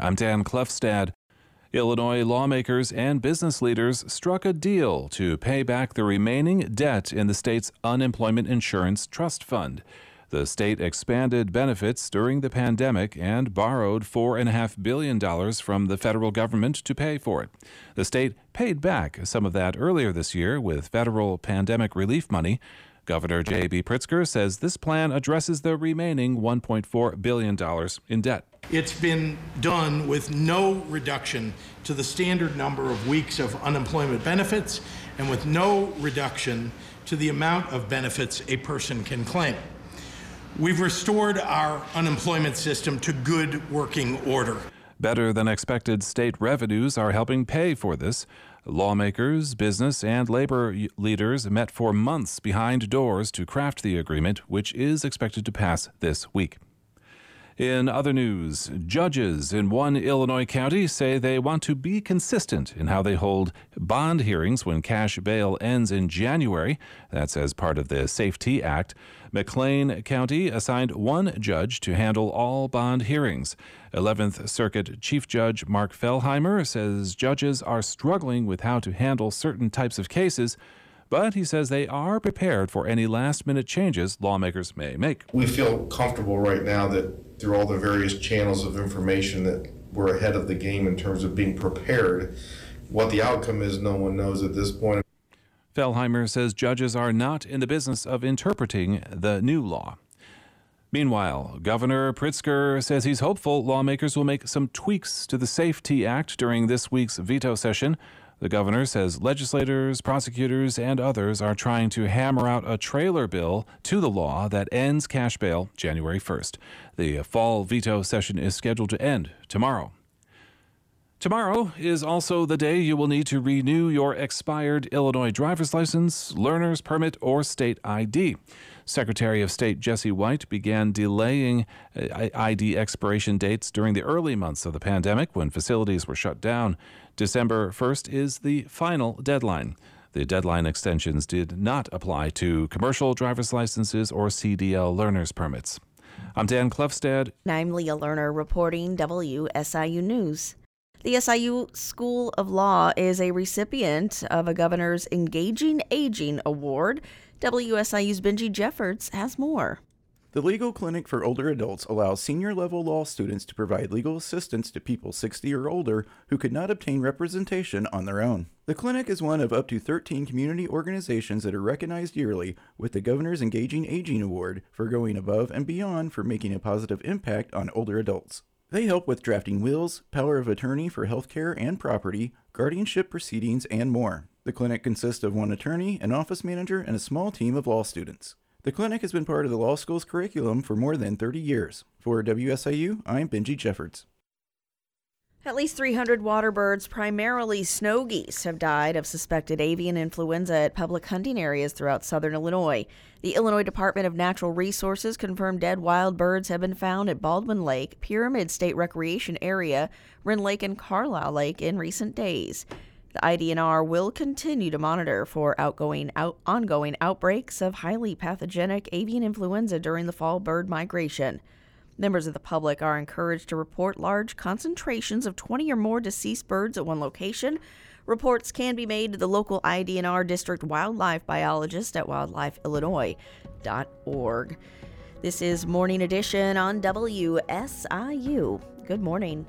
I'm Dan Klefstad. Illinois lawmakers and business leaders struck a deal to pay back the remaining debt in the state's unemployment insurance trust fund. The state expanded benefits during the pandemic and borrowed $4.5 billion from the federal government to pay for it. The state paid back some of that earlier this year with federal pandemic relief money. Governor J.B. Pritzker says this plan addresses the remaining $1.4 billion in debt. It's been done with no reduction to the standard number of weeks of unemployment benefits and with no reduction to the amount of benefits a person can claim. We've restored our unemployment system to good working order. Better than expected state revenues are helping pay for this. Lawmakers, business, and labor leaders met for months behind doors to craft the agreement, which is expected to pass this week. In other news, judges in one Illinois county say they want to be consistent in how they hold bond hearings when cash bail ends in January. That's as part of the SAFE-T Act. McLean County assigned one judge to handle all bond hearings. 11th Circuit Chief Judge Mark Fellheimer says judges are struggling with how to handle certain types of cases but he says they are prepared for any last minute changes lawmakers may make. We feel comfortable right now that through all the various channels of information that we're ahead of the game in terms of being prepared. What the outcome is, no one knows at this point. Fellheimer says judges are not in the business of interpreting the new law. Meanwhile, Governor Pritzker says he's hopeful lawmakers will make some tweaks to the SAFE-T Act during this week's veto session. The governor says legislators, prosecutors, and others are trying to hammer out a trailer bill to the law that ends cash bail January 1st. The fall veto session is scheduled to end tomorrow. Tomorrow is also the day you will need to renew your expired Illinois driver's license, learner's permit, or state ID. Secretary of State Jesse White began delaying uh, ID expiration dates during the early months of the pandemic when facilities were shut down. December 1st is the final deadline. The deadline extensions did not apply to commercial driver's licenses or CDL learner's permits. I'm Dan Klefstad. I'm Leah Lerner reporting WSIU News. The SIU School of Law is a recipient of a Governor's Engaging Aging Award. WSIU's Benji Jeffords has more. The Legal Clinic for Older Adults allows senior level law students to provide legal assistance to people 60 or older who could not obtain representation on their own. The clinic is one of up to 13 community organizations that are recognized yearly with the Governor's Engaging Aging Award for going above and beyond for making a positive impact on older adults. They help with drafting wills, power of attorney for healthcare and property, guardianship proceedings, and more. The clinic consists of one attorney, an office manager, and a small team of law students. The clinic has been part of the law school's curriculum for more than 30 years. For WSIU, I'm Benji Jeffords. At least 300 water birds, primarily snow geese, have died of suspected avian influenza at public hunting areas throughout southern Illinois. The Illinois Department of Natural Resources confirmed dead wild birds have been found at Baldwin Lake, Pyramid State Recreation Area, Rend Lake, and Carlyle Lake in recent days. The IDNR will continue to monitor for outgoing out, ongoing outbreaks of highly pathogenic avian influenza during the fall bird migration. Members of the public are encouraged to report large concentrations of 20 or more deceased birds at one location. Reports can be made to the local IDNR district wildlife biologist at wildlifeillinois.org. This is Morning Edition on WSIU. Good morning.